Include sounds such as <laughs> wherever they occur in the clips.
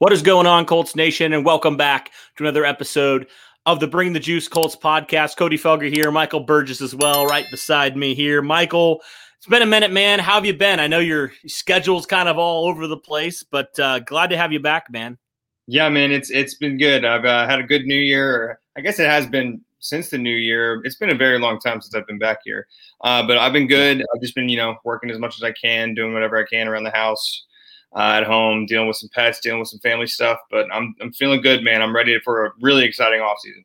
What is going on, Colts Nation? And welcome back to another episode of the Bring the Juice Colts podcast. Cody Felger here, Michael Burgess as well, right beside me here. Michael, it's been a minute, man. How have you been? I know your schedule's kind of all over the place, but uh, glad to have you back, man. Yeah, man, it's it's been good. I've uh, had a good New Year. I guess it has been since the new year. It's been a very long time since I've been back here, uh, but I've been good. I've just been, you know, working as much as I can, doing whatever I can around the house, uh, at home, dealing with some pets, dealing with some family stuff. But I'm I'm feeling good, man. I'm ready for a really exciting off season.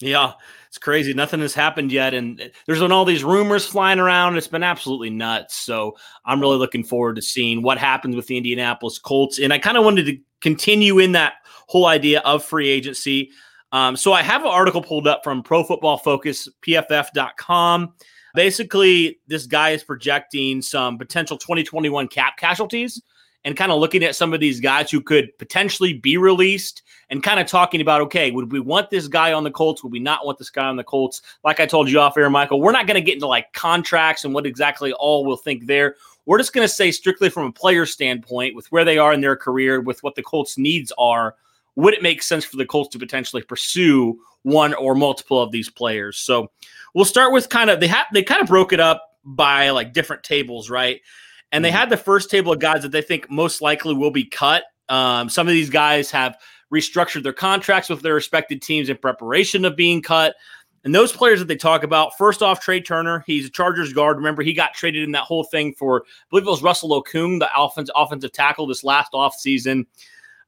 Yeah, it's crazy. Nothing has happened yet, and there's been all these rumors flying around. It's been absolutely nuts. So I'm really looking forward to seeing what happens with the Indianapolis Colts. And I kind of wanted to continue in that whole idea of free agency. Um, so I have an article pulled up from Pro Football Focus, PFF.com. Basically, this guy is projecting some potential 2021 cap casualties and kind of looking at some of these guys who could potentially be released and kind of talking about okay, would we want this guy on the Colts? Would we not want this guy on the Colts? Like I told you off air, Michael, we're not going to get into like contracts and what exactly all we'll think there. We're just going to say strictly from a player standpoint, with where they are in their career, with what the Colts' needs are would it make sense for the Colts to potentially pursue one or multiple of these players? So we'll start with kind of they have they kind of broke it up by like different tables, right? And they mm-hmm. had the first table of guys that they think most likely will be cut. Um, some of these guys have restructured their contracts with their respected teams in preparation of being cut. And those players that they talk about, first off, Trai Turner, he's a Chargers guard. Remember, he got traded in that whole thing for, I believe it was Russell Okung, the offense, offensive tackle this last offseason.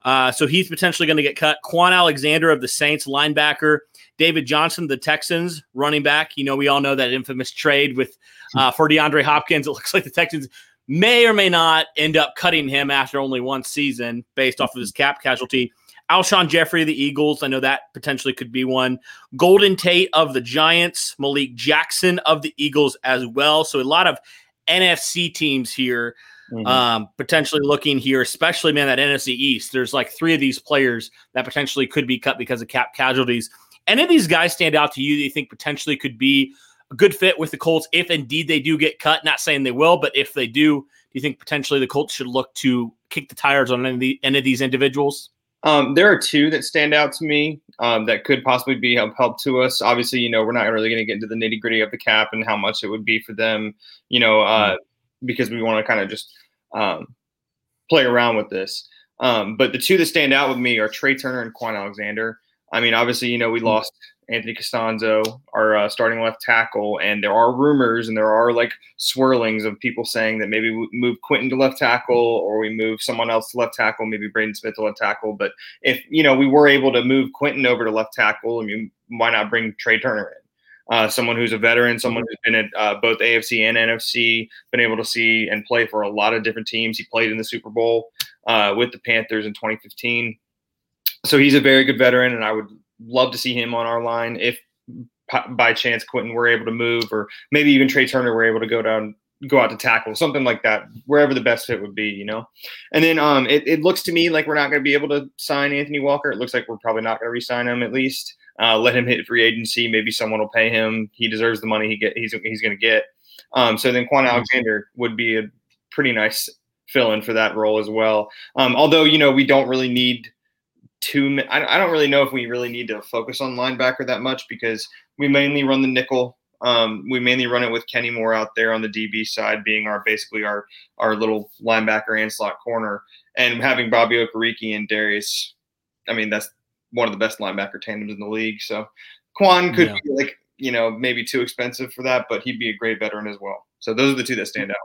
Uh, so he's potentially going to get cut. Kwon Alexander of the Saints, linebacker. David Johnson, the Texans, running back. You know, we all know that infamous trade with uh, for DeAndre Hopkins. <laughs> It looks like the Texans may or may not end up cutting him after only one season based off of his cap casualty. Alshon Jeffery of the Eagles. I know that potentially could be one. Golden Tate of the Giants. Malik Jackson of the Eagles as well. So a lot of NFC teams here Mm-hmm. Um, potentially looking here, especially man, that NFC East. There's like three of these players that potentially could be cut because of cap casualties. Any of these guys stand out to you that you think potentially could be a good fit with the Colts if indeed they do get cut? Not saying they will, but if they do, do you think potentially the Colts should look to kick the tires on any of, the, any of these individuals? Um, there are two that stand out to me um, that could possibly be help, help to us. Obviously, you know, we're not really going to get into the nitty gritty of the cap and how much it would be for them, you know, uh, because we want to kind of just um, play around with this. Um, but the two that stand out with me are Trai Turner and Kwon Alexander. I mean, obviously, you know, we hmm. lost Anthony Castonzo, our uh, starting left tackle, and there are rumors and there are like swirlings of people saying that maybe we move Quenton to left tackle or we move someone else to left tackle, maybe Braden Smith to left tackle. But if, you know, we were able to move Quenton over to left tackle, I mean, why not bring Trai Turner in? Uh, someone who's a veteran, someone who's been at uh, both AFC and NFC, been able to see and play for a lot of different teams. He played in the Super Bowl uh, with the Panthers in 2015. So he's a very good veteran, and I would love to see him on our line if by chance Quenton were able to move, or maybe even Trai Turner were able to go down go out to tackle, something like that, wherever the best fit would be, you know. And then um, it, it looks to me like we're not going to be able to sign Anthony Walker. It looks like we're probably not going to re-sign him at least. Uh, let him hit free agency. Maybe someone will pay him. He deserves the money he get. He's he's going to get. Um, so then Kwon mm-hmm. Alexander would be a pretty nice fill in for that role as well. Um, although you know we don't really need too. I don't really know if we really need to focus on linebacker that much because we mainly run the nickel. Um, we mainly run it with Kenny Moore out there on the DB side, being our basically our our little linebacker and slot corner, and having Bobby Okereke and Darius. I mean, that's one of the best linebacker tandems in the league. So Kwon could yeah. be like, you know, maybe too expensive for that, but he'd be a great veteran as well. So those are the two that stand out.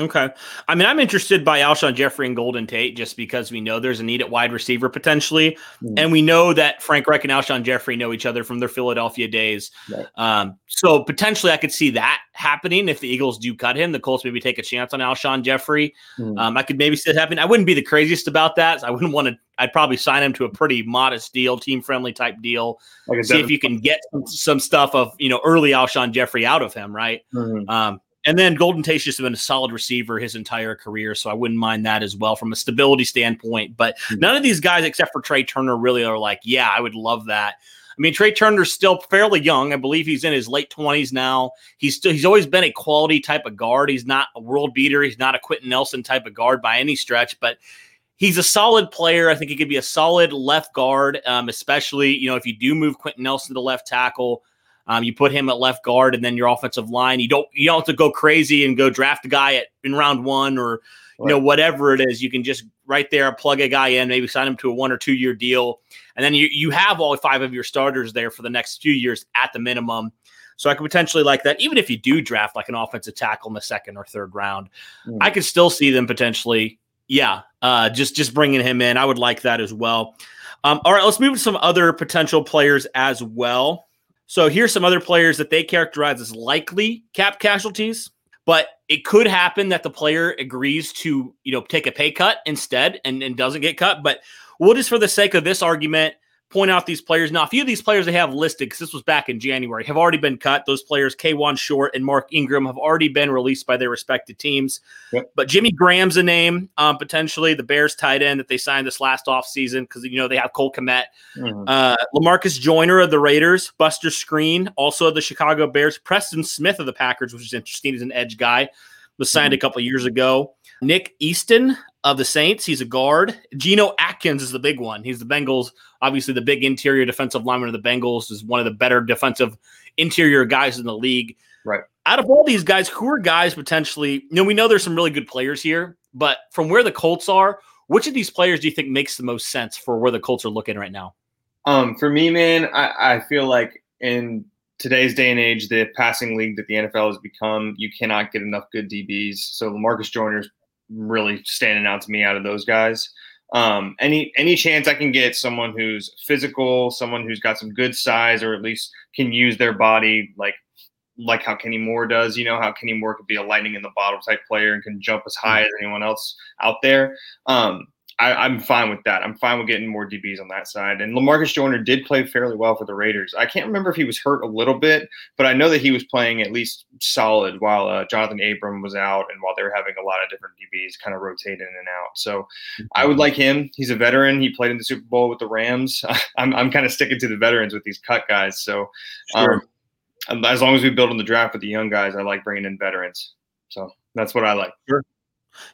Okay. I mean, I'm interested by Alshon Jeffery and Golden Tate just because we know there's a need at wide receiver potentially. Mm. And we know that Frank Reich and Alshon Jeffery know each other from their Philadelphia days. Right. Um, so potentially I could see that happening if the Eagles do cut him. The Colts maybe take a chance on Alshon Jeffery. Mm. Um, I could maybe see that happen. I wouldn't be the craziest about that. I wouldn't want to, I'd probably sign him to a pretty modest deal, team friendly type deal. Like see if you can get some, some, stuff of, you know, early Alshon Jeffery out of him, right? Mm-hmm. Um, and then Golden Tate's just been a solid receiver his entire career, so I wouldn't mind that as well from a stability standpoint. But mm-hmm. none of these guys, except for Trai Turner, really are like, yeah, I would love that. I mean, Trai Turner's still fairly young. I believe he's in his late twenties now. He's still he's always been a quality type of guard. He's not a world beater. He's not a Quenton Nelson type of guard by any stretch, but he's a solid player. I think he could be a solid left guard, um, especially you know if you do move Quenton Nelson to left tackle. Um, you put him at left guard, and then your offensive line. You don't you don't have to go crazy and go draft a guy at in round one or you know whatever it is. You can just right there plug a guy in, maybe sign him to a one or two year deal, and then you you have all five of your starters there for the next few years at the minimum. So I could potentially like that, even if you do draft like an offensive tackle in the second or third round, mm. I could still see them potentially, yeah, uh, just just bringing him in. I would like that as well. Um, all right, let's move to some other potential players as well. So here's some other players that they characterize as likely cap casualties, but it could happen that the player agrees to, you know, take a pay cut instead and, and doesn't get cut. But we'll just for the sake of this argument, point out these players. Now, a few of these players they have listed, because this was back in January, have already been cut. Those players, Kawann Short and Mark Ingram, have already been released by their respective teams. Yep. But Jimmy Graham's a name, um, potentially the Bears tight end that they signed this last offseason because, you know, they have Cole Kmet. Mm-hmm. Uh, Lamarcus Joyner of the Raiders, Buster Skrine, also of the Chicago Bears, Preston Smith of the Packers, which is interesting. He's an edge guy, was signed mm-hmm. a couple years ago. Nick Easton of the Saints. He's a guard. Geno Atkins is the big one. He's the Bengals, obviously the big interior defensive lineman of the Bengals, is one of the better defensive interior guys in the league. Right. Out of all these guys, who are guys potentially, you know, we know there's some really good players here, but from where the Colts are, which of these players do you think makes the most sense for where the Colts are looking right now? Um, for me, man, I, I feel like in today's day and age, the passing league that the NFL has become, you cannot get enough good DBs. So Lamarcus Joyner's really standing out to me out of those guys. Um, any any chance I can get someone who's physical, someone who's got some good size, or at least can use their body like like how Kenny Moore does. You know how Kenny Moore could be a lightning in the bottle type player and can jump as high as anyone else out there. Um, I, am fine with that. I'm fine with getting more DBs on that side. And Lamarcus Joyner did play fairly well for the Raiders. I can't remember if he was hurt a little bit, but I know that he was playing at least solid while uh, Jonathan Abram was out and while they were having a lot of different DBs kind of rotate in and out. So I would like him. He's a veteran. He played in the Super Bowl with the Rams. <laughs> I'm, I'm kind of sticking to the veterans with these cut guys. So sure. um, as long as we build on the draft with the young guys, I like bringing in veterans. So that's what I like. Sure.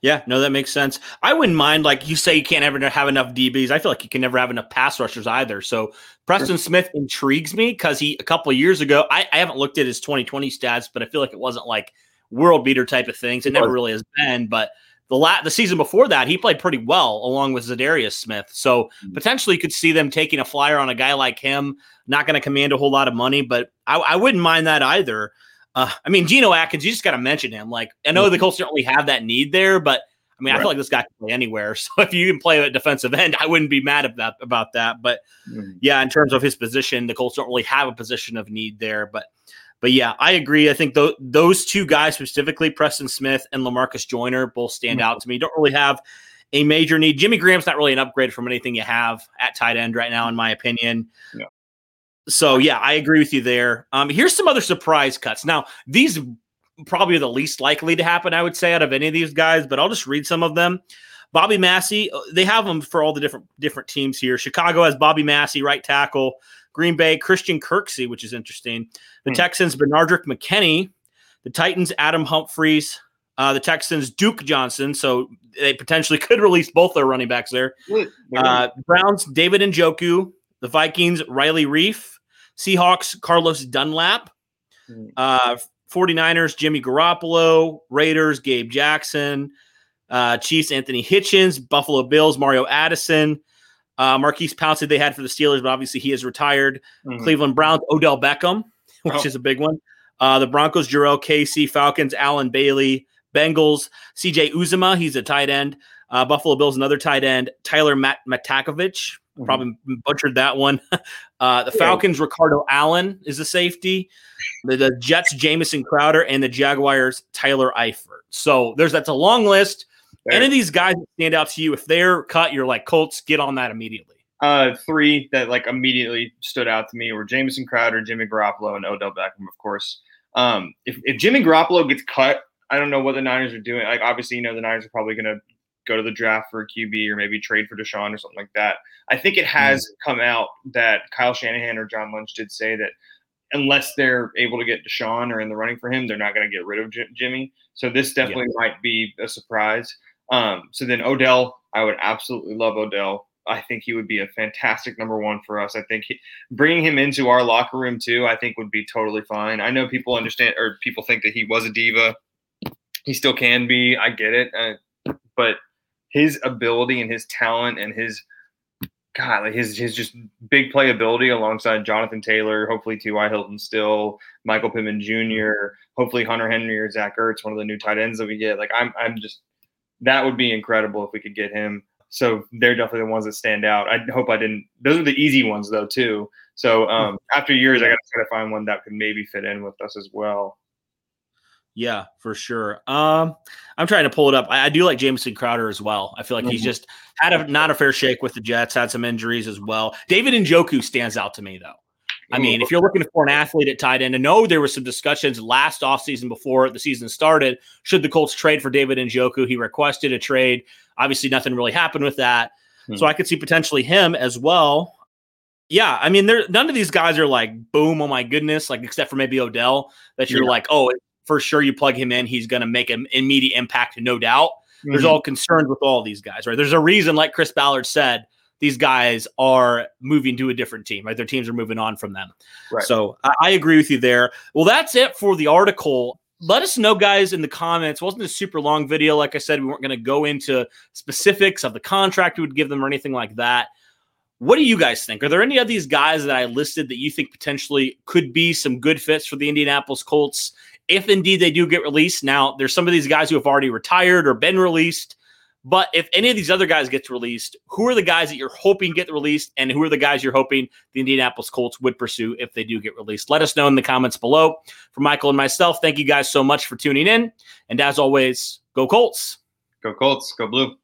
Yeah, no, that makes sense. I wouldn't mind, like you say, you can't ever have enough DBs. I feel like you can never have enough pass rushers either. So Preston sure. Smith intrigues me because he a couple of years ago, I, I, haven't looked at his 2020 stats, but I feel like it wasn't like world beater type of things. It never really has been. But the la- the season before that, he played pretty well along with Za'Darius Smith. So mm-hmm. potentially you could see them taking a flyer on a guy like him. Not going to command a whole lot of money, but I, I wouldn't mind that either. Uh, I mean, Geno Atkins, you just got to mention him. Like, I know the mm-hmm. Colts don't really have that need there, but I mean, right. I feel like this guy can play anywhere. <laughs> So if you can play at defensive end, I wouldn't be mad about about that. But mm-hmm. yeah, in terms of his position, the Colts don't really have a position of need there. But but yeah, I agree. I think th- those two guys specifically, Preston Smith and Lamarcus Joyner, both stand mm-hmm. out to me. Don't really have a major need. Jimmy Graham's not really an upgrade from anything you have at tight end right now, in my opinion. Yeah. So yeah, I agree with you there. Um, here's some other surprise cuts. Now these probably are the least likely to happen, I would say, out of any of these guys. But I'll just read some of them. Bobby Massie, uh, they have them for all the different different teams here. Chicago has Bobby Massie, right tackle. Green Bay, Christian Kirksey, which is interesting. The hmm. Texans, Benardrick McKinney. The Titans, Adam Humphries. Uh, the Texans, Duke Johnson. So they potentially <laughs> could release both their running backs there. Uh, Browns, David Njoku. The Vikings, Riley Reiff. Seahawks, Carlos Dunlap. Hmm. Uh, 49ers, Jimmy Garoppolo. Raiders, Gabe Jackson. Uh, Chiefs, Anthony Hitchens. Buffalo Bills, Mario Addison. Uh, Maurkice Pouncey they had for the Steelers, but obviously he is retired. Mm-hmm. Cleveland Browns, Odell Beckham, <laughs> which oh. is a big one. Uh, the Broncos, Jurrell Casey. Falcons, Allen Bailey. Bengals, CJ Uzomah, he's a tight end. Uh, Buffalo Bills, another tight end. Tyler Mat- Matakovich, mm-hmm. probably butchered that one. <laughs> Uh, the Falcons, Ricardo Allen is a safety. The, the, Jets, Jamison Crowder, and the Jaguars, Tyler Eifert. So there's that's a long list. Any of these guys stand out to you, if they're cut, you're like Colts, get on that immediately. Uh, three that like immediately stood out to me were Jamison Crowder, Jimmy Garoppolo, and Odell Beckham, of course. Um, if, if Jimmy Garoppolo gets cut, I don't know what the Niners are doing. Like obviously, you know, the Niners are probably going to go to the draft for a QB or maybe trade for Deshaun or something like that. I think it has mm-hmm. come out that Kyle Shanahan or John Lynch did say that unless they're able to get Deshaun or in the running for him, they're not going to get rid of J- Jimmy. So this definitely yeah. might be a surprise. Um, so then Odell, I would absolutely love Odell. I think he would be a fantastic number one for us. I think he, bringing him into our locker room too, I think would be totally fine. I know people understand or people think that he was a diva. He still can be. I get it, uh, but his ability and his talent and his God, like his his just big playability alongside Jonathan Taylor, hopefully T.Y. Hilton still, Michael Pittman Jr., hopefully Hunter Henry or Zach Ertz, one of the new tight ends that we get. Like I'm I'm just that would be incredible if we could get him. So they're definitely the ones that stand out. I hope I didn't. Those are the easy ones though too. So um, after years, I got to try to find one that could maybe fit in with us as well. Yeah, for sure. Um, I'm trying to pull it up. I, I do like Jamison Crowder as well. I feel like mm-hmm. he's just had a not a fair shake with the Jets, had some injuries as well. David Njoku stands out to me though. I mean, if you're looking for an athlete at tight end, I know there were some discussions last offseason before the season started. Should the Colts trade for David Njoku? He requested a trade. Obviously, nothing really happened with that. Hmm. So I could see potentially him as well. Yeah, I mean, there none of these guys are like boom, oh my goodness, like except for maybe Odell, that you're yeah. like, oh, for sure you plug him in, he's going to make an immediate impact, no doubt. Mm-hmm. There's all concerns with all these guys, right? There's a reason, like Chris Ballard said, these guys are moving to a different team, right? Their teams are moving on from them. Right. So I, I agree with you there. Well, that's it for the article let us know, guys, in the comments. It wasn't a super long video. Like I said, we weren't going to go into specifics of the contract we would give them or anything like that. What do you guys think? Are there any of these guys that I listed that you think potentially could be some good fits for the Indianapolis Colts if indeed they do get released. Now, there's some of these guys who have already retired or been released. But if any of these other guys gets released, who are the guys that you're hoping get released, and who are the guys you're hoping the Indianapolis Colts would pursue if they do get released? Let us know in the comments below. For Michael and myself, thank you guys so much for tuning in. And as always, go Colts. Go Colts. Go Blue.